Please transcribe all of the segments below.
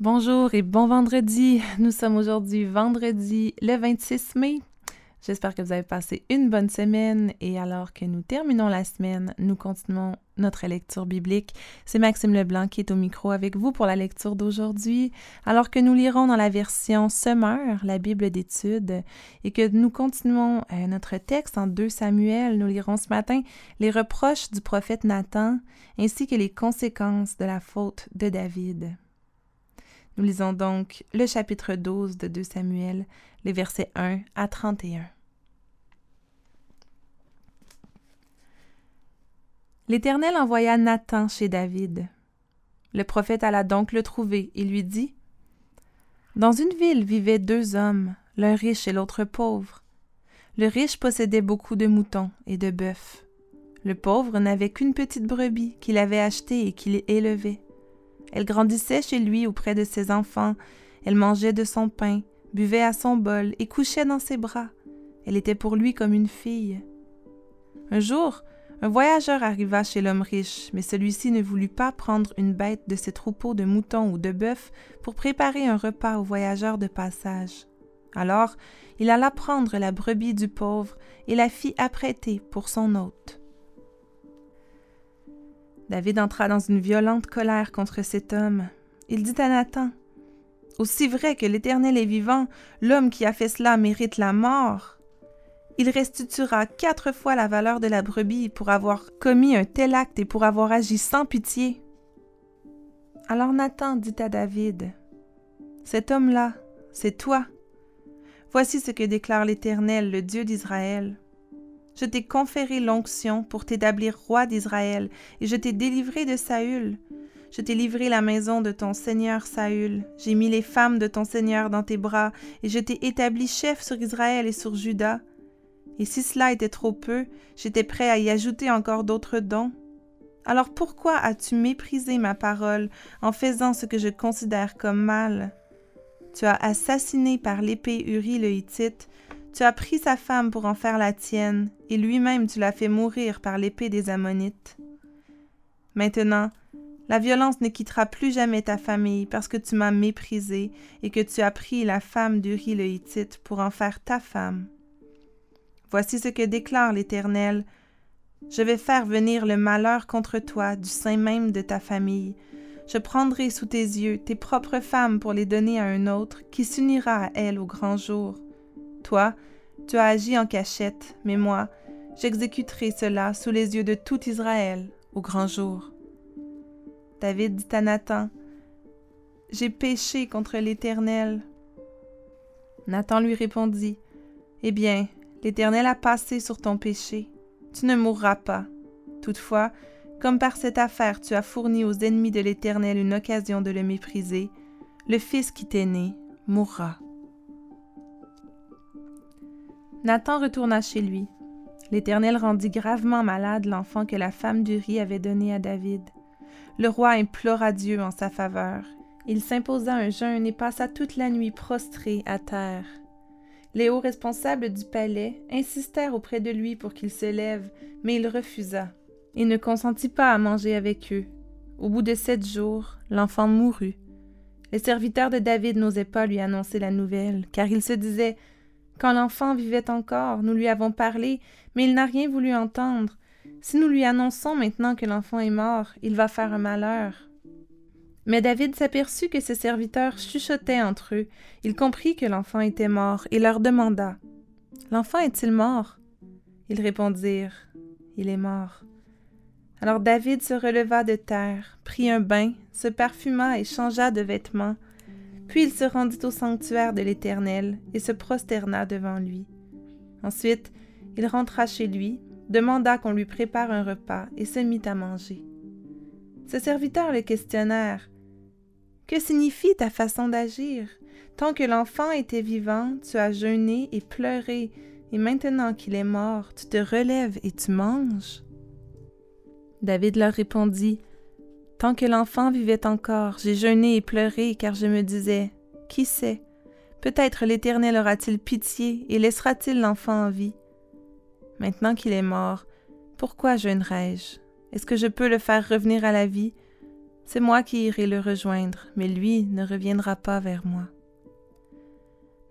Bonjour et bon vendredi. Nous sommes aujourd'hui vendredi le 26 mai. J'espère que vous avez passé une bonne semaine et alors que nous terminons la semaine, nous continuons notre lecture biblique. C'est Maxime Leblanc qui est au micro avec vous pour la lecture d'aujourd'hui, alors que nous lirons dans la version Semeur, la Bible d'études, et que nous continuons euh, notre texte en 2 Samuel. Nous lirons ce matin les reproches du prophète Nathan ainsi que les conséquences de la faute de David. Nous lisons donc le chapitre 12 de 2 Samuel, les versets 1 à 31. L'Éternel envoya Nathan chez David. Le prophète alla donc le trouver et lui dit Dans une ville vivaient deux hommes, l'un riche et l'autre pauvre. Le riche possédait beaucoup de moutons et de bœufs. Le pauvre n'avait qu'une petite brebis qu'il avait achetée et qu'il élevait. Elle grandissait chez lui auprès de ses enfants, elle mangeait de son pain, buvait à son bol et couchait dans ses bras. Elle était pour lui comme une fille. Un jour, un voyageur arriva chez l'homme riche, mais celui-ci ne voulut pas prendre une bête de ses troupeaux de moutons ou de bœufs pour préparer un repas au voyageur de passage. Alors, il alla prendre la brebis du pauvre et la fit apprêter pour son hôte. David entra dans une violente colère contre cet homme. Il dit à Nathan Aussi vrai que l'Éternel est vivant, l'homme qui a fait cela mérite la mort. Il restituera quatre fois la valeur de la brebis pour avoir commis un tel acte et pour avoir agi sans pitié. Alors Nathan dit à David Cet homme-là, c'est toi. Voici ce que déclare l'Éternel, le Dieu d'Israël. Je t'ai conféré l'onction pour t'établir roi d'Israël, et je t'ai délivré de Saül. Je t'ai livré la maison de ton seigneur Saül. J'ai mis les femmes de ton seigneur dans tes bras, et je t'ai établi chef sur Israël et sur Juda. Et si cela était trop peu, j'étais prêt à y ajouter encore d'autres dons. Alors pourquoi as-tu méprisé ma parole en faisant ce que je considère comme mal? Tu as assassiné par l'épée Uri le Hittite, tu as pris sa femme pour en faire la tienne, et lui-même tu l'as fait mourir par l'épée des Ammonites. Maintenant, la violence ne quittera plus jamais ta famille parce que tu m'as méprisé et que tu as pris la femme d'Uri le Hittite pour en faire ta femme. Voici ce que déclare l'Éternel. Je vais faire venir le malheur contre toi du sein même de ta famille. Je prendrai sous tes yeux tes propres femmes pour les donner à un autre qui s'unira à elles au grand jour. Toi, tu as agi en cachette, mais moi, j'exécuterai cela sous les yeux de tout Israël au grand jour. David dit à Nathan, J'ai péché contre l'Éternel. Nathan lui répondit, Eh bien, l'Éternel a passé sur ton péché, tu ne mourras pas. Toutefois, comme par cette affaire tu as fourni aux ennemis de l'Éternel une occasion de le mépriser, le fils qui t'est né mourra. Nathan retourna chez lui. L'Éternel rendit gravement malade l'enfant que la femme d'Uri avait donné à David. Le roi implora Dieu en sa faveur. Il s'imposa un jeûne et passa toute la nuit prostré à terre. Les hauts responsables du palais insistèrent auprès de lui pour qu'il se lève, mais il refusa. Il ne consentit pas à manger avec eux. Au bout de sept jours, l'enfant mourut. Les serviteurs de David n'osaient pas lui annoncer la nouvelle, car ils se disaient quand l'enfant vivait encore, nous lui avons parlé, mais il n'a rien voulu entendre. Si nous lui annonçons maintenant que l'enfant est mort, il va faire un malheur. Mais David s'aperçut que ses serviteurs chuchotaient entre eux. Il comprit que l'enfant était mort et leur demanda L'enfant est-il mort? Ils répondirent Il est mort. Alors David se releva de terre, prit un bain, se parfuma et changea de vêtements. Puis il se rendit au sanctuaire de l'Éternel et se prosterna devant lui. Ensuite, il rentra chez lui, demanda qu'on lui prépare un repas et se mit à manger. Ses serviteurs le questionnèrent. Que signifie ta façon d'agir? Tant que l'enfant était vivant, tu as jeûné et pleuré, et maintenant qu'il est mort, tu te relèves et tu manges. David leur répondit Tant que l'enfant vivait encore, j'ai jeûné et pleuré, car je me disais Qui sait Peut-être l'Éternel aura-t-il pitié et laissera-t-il l'enfant en vie Maintenant qu'il est mort, pourquoi jeûnerai-je? Est-ce que je peux le faire revenir à la vie? C'est moi qui irai le rejoindre, mais lui ne reviendra pas vers moi.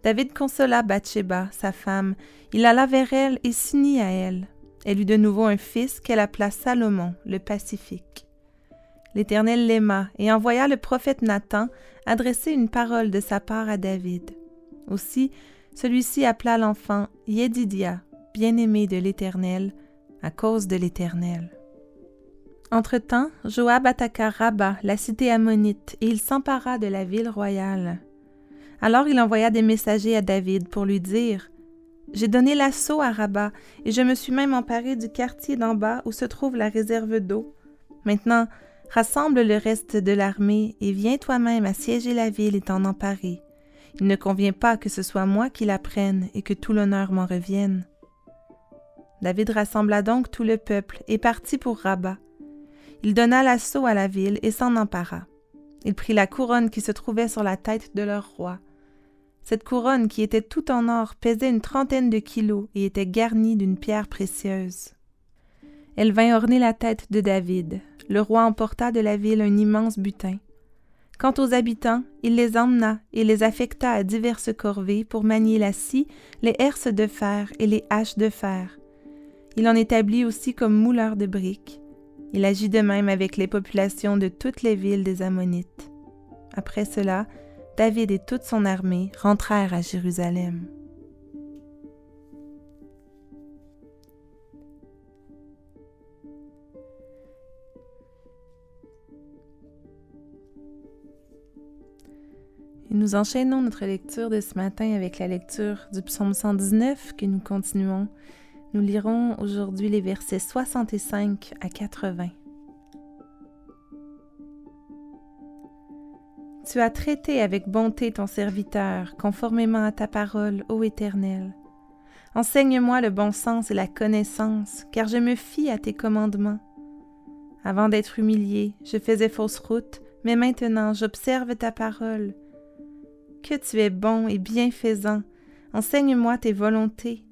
David consola Bathsheba, sa femme. Il alla vers elle et s'unit à elle. Elle eut de nouveau un fils qu'elle appela Salomon, le pacifique. L'Éternel l'aima et envoya le prophète Nathan adresser une parole de sa part à David. Aussi, celui-ci appela l'enfant Yedidia, bien-aimé de l'Éternel, à cause de l'Éternel. Entre-temps, Joab attaqua Rabat, la cité ammonite, et il s'empara de la ville royale. Alors il envoya des messagers à David pour lui dire J'ai donné l'assaut à Rabat, et je me suis même emparé du quartier d'en bas où se trouve la réserve d'eau. Maintenant, rassemble le reste de l'armée et viens toi-même assiéger la ville et t'en emparer. Il ne convient pas que ce soit moi qui la prenne et que tout l'honneur m'en revienne. David rassembla donc tout le peuple et partit pour Rabat. Il donna l'assaut à la ville et s'en empara. Il prit la couronne qui se trouvait sur la tête de leur roi. Cette couronne, qui était tout en or, pesait une trentaine de kilos et était garnie d'une pierre précieuse. Elle vint orner la tête de David. Le roi emporta de la ville un immense butin. Quant aux habitants, il les emmena et les affecta à diverses corvées pour manier la scie, les herses de fer et les haches de fer. Il en établit aussi comme mouleur de briques. Il agit de même avec les populations de toutes les villes des Ammonites. Après cela, David et toute son armée rentrèrent à Jérusalem. Nous enchaînons notre lecture de ce matin avec la lecture du psaume 119 que nous continuons. Nous lirons aujourd'hui les versets 65 à 80. Tu as traité avec bonté ton serviteur, conformément à ta parole, ô Éternel. Enseigne-moi le bon sens et la connaissance, car je me fie à tes commandements. Avant d'être humilié, je faisais fausse route, mais maintenant j'observe ta parole. Que tu es bon et bienfaisant, enseigne-moi tes volontés.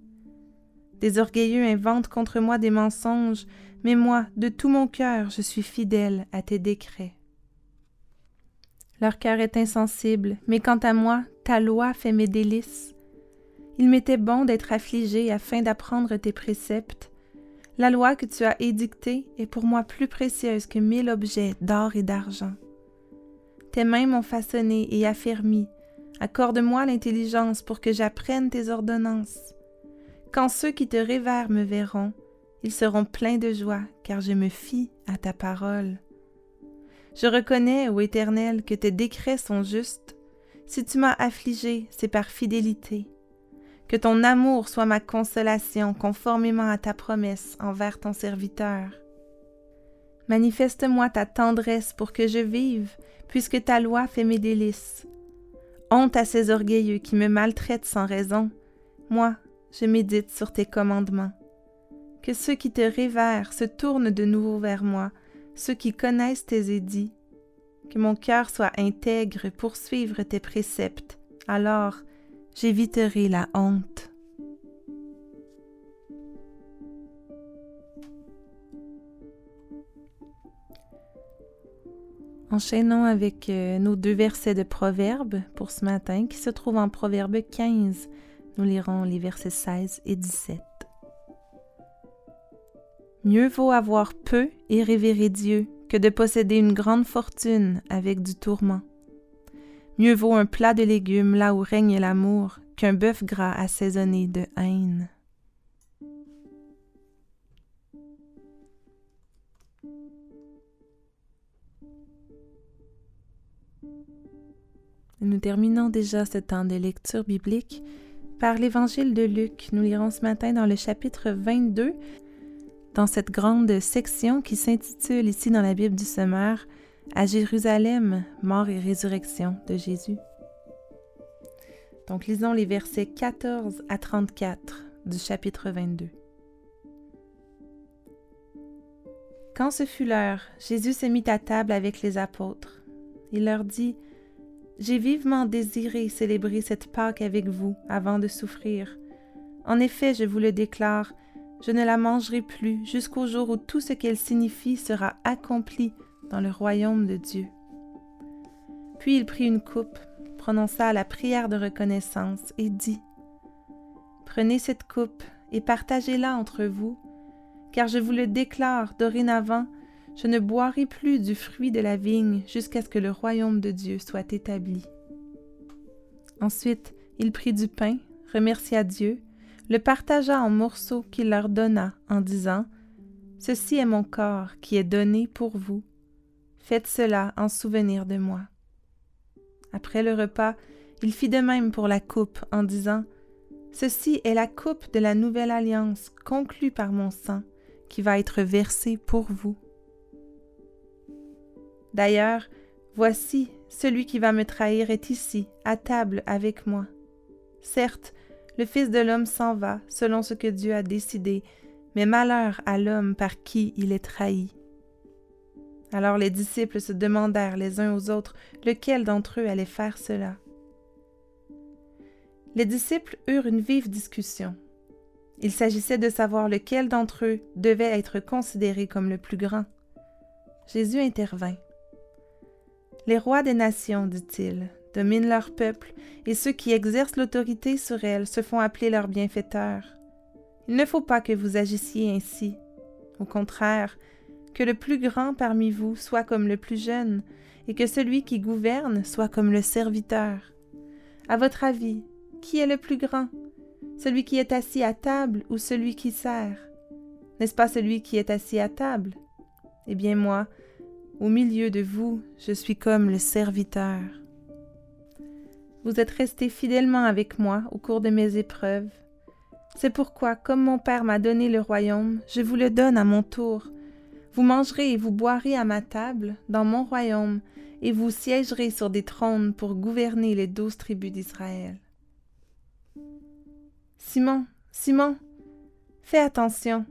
Des orgueilleux inventent contre moi des mensonges, mais moi, de tout mon cœur, je suis fidèle à tes décrets. Leur cœur est insensible, mais quant à moi, ta loi fait mes délices. Il m'était bon d'être affligé afin d'apprendre tes préceptes. La loi que tu as édictée est pour moi plus précieuse que mille objets d'or et d'argent. Tes mains m'ont façonné et affermi, Accorde-moi l'intelligence pour que j'apprenne tes ordonnances. Quand ceux qui te révèrent me verront, ils seront pleins de joie, car je me fie à ta parole. Je reconnais, ô Éternel, que tes décrets sont justes. Si tu m'as affligé, c'est par fidélité. Que ton amour soit ma consolation conformément à ta promesse envers ton serviteur. Manifeste-moi ta tendresse pour que je vive, puisque ta loi fait mes délices. Honte à ces orgueilleux qui me maltraitent sans raison. Moi, je médite sur tes commandements. Que ceux qui te révèrent se tournent de nouveau vers moi, ceux qui connaissent tes édits. Que mon cœur soit intègre pour suivre tes préceptes. Alors, j'éviterai la honte. Enchaînons avec euh, nos deux versets de Proverbes pour ce matin qui se trouvent en Proverbe 15. Nous lirons les versets 16 et 17. Mieux vaut avoir peu et révérer Dieu que de posséder une grande fortune avec du tourment. Mieux vaut un plat de légumes là où règne l'amour qu'un bœuf gras assaisonné de haine. Terminons déjà ce temps de lecture biblique par l'évangile de Luc. Nous lirons ce matin dans le chapitre 22, dans cette grande section qui s'intitule ici dans la Bible du Semeur À Jérusalem, mort et résurrection de Jésus. Donc lisons les versets 14 à 34 du chapitre 22. Quand ce fut l'heure, Jésus se mit à table avec les apôtres. Il leur dit, j'ai vivement désiré célébrer cette Pâque avec vous avant de souffrir. En effet, je vous le déclare, je ne la mangerai plus jusqu'au jour où tout ce qu'elle signifie sera accompli dans le royaume de Dieu. Puis il prit une coupe, prononça la prière de reconnaissance et dit, Prenez cette coupe et partagez-la entre vous, car je vous le déclare dorénavant, je ne boirai plus du fruit de la vigne jusqu'à ce que le royaume de Dieu soit établi. Ensuite, il prit du pain, remercia Dieu, le partagea en morceaux qu'il leur donna en disant, Ceci est mon corps qui est donné pour vous. Faites cela en souvenir de moi. Après le repas, il fit de même pour la coupe en disant, Ceci est la coupe de la nouvelle alliance conclue par mon sang, qui va être versée pour vous. D'ailleurs, voici, celui qui va me trahir est ici, à table avec moi. Certes, le Fils de l'homme s'en va, selon ce que Dieu a décidé, mais malheur à l'homme par qui il est trahi. Alors les disciples se demandèrent les uns aux autres lequel d'entre eux allait faire cela? Les disciples eurent une vive discussion. Il s'agissait de savoir lequel d'entre eux devait être considéré comme le plus grand. Jésus intervint. Les rois des nations, dit-il, dominent leur peuple, et ceux qui exercent l'autorité sur elles se font appeler leurs bienfaiteurs. Il ne faut pas que vous agissiez ainsi. Au contraire, que le plus grand parmi vous soit comme le plus jeune, et que celui qui gouverne soit comme le serviteur. À votre avis, qui est le plus grand? Celui qui est assis à table ou celui qui sert? N'est-ce pas celui qui est assis à table? Eh bien moi, au milieu de vous, je suis comme le serviteur. Vous êtes resté fidèlement avec moi au cours de mes épreuves. C'est pourquoi, comme mon Père m'a donné le royaume, je vous le donne à mon tour, vous mangerez et vous boirez à ma table dans mon royaume, et vous siégerez sur des trônes pour gouverner les douze tribus d'Israël. Simon, Simon, fais attention.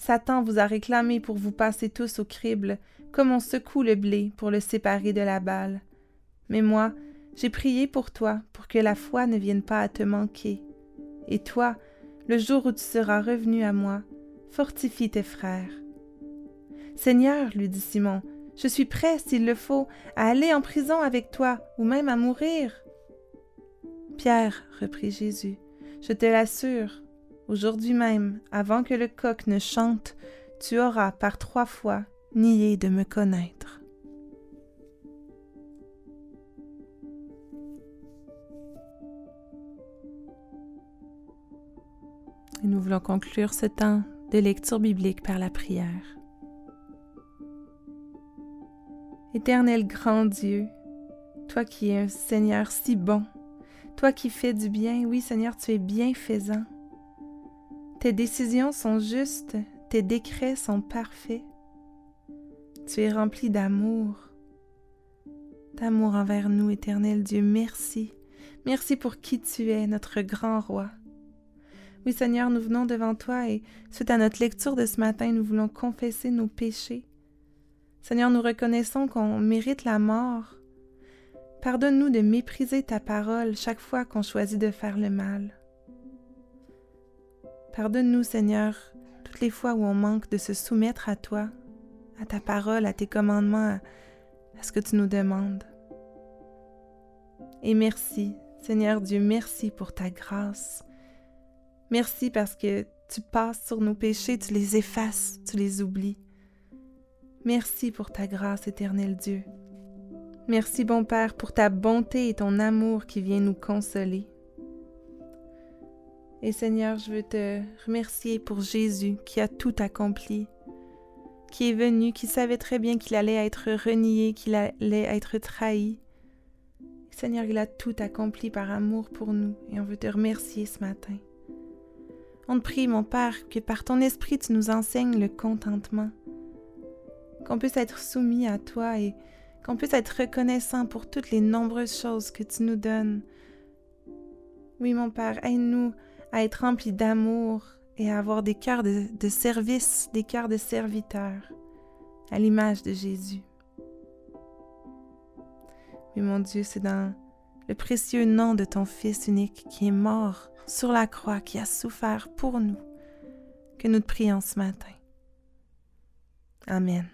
Satan vous a réclamé pour vous passer tous au crible, comme on secoue le blé pour le séparer de la balle. Mais moi, j'ai prié pour toi, pour que la foi ne vienne pas à te manquer. Et toi, le jour où tu seras revenu à moi, fortifie tes frères. Seigneur, lui dit Simon, je suis prêt, s'il le faut, à aller en prison avec toi, ou même à mourir. Pierre, reprit Jésus, je te l'assure, aujourd'hui même, avant que le coq ne chante, tu auras par trois fois nié de me connaître. Et nous voulons conclure ce temps de lecture biblique par la prière. Éternel grand Dieu, toi qui es un Seigneur si bon, toi qui fais du bien, oui Seigneur, tu es bienfaisant. Tes décisions sont justes, tes décrets sont parfaits. Tu es rempli d'amour, d'amour envers nous, éternel Dieu. Merci. Merci pour qui tu es, notre grand roi. Oui Seigneur, nous venons devant toi et suite à notre lecture de ce matin, nous voulons confesser nos péchés. Seigneur, nous reconnaissons qu'on mérite la mort. Pardonne-nous de mépriser ta parole chaque fois qu'on choisit de faire le mal. Pardonne-nous, Seigneur, toutes les fois où on manque de se soumettre à toi, à ta parole, à tes commandements, à, ce que tu nous demandes. Et merci, Seigneur Dieu, merci pour ta grâce. Merci parce que tu passes sur nos péchés, tu les effaces, tu les oublies. Merci pour ta grâce, éternel Dieu. Merci, bon Père, pour ta bonté et ton amour qui vient nous consoler. Et Seigneur, je veux te remercier pour Jésus qui a tout accompli, qui est venu, qui savait très bien qu'il allait être renié, qu'il allait être trahi. Seigneur, il a tout accompli par amour pour nous et on veut te remercier ce matin. On te prie, mon Père, que par ton esprit tu nous enseignes le contentement qu'on puisse être soumis à toi et qu'on puisse être reconnaissant pour toutes les nombreuses choses que tu nous donnes. Oui, mon Père, aide-nous à être remplis d'amour et à avoir des cœurs de, service, des cœurs de serviteurs, à l'image de Jésus. Oui, mon Dieu, c'est dans le précieux nom de ton Fils unique qui est mort sur la croix, qui a souffert pour nous, que nous te prions ce matin. Amen.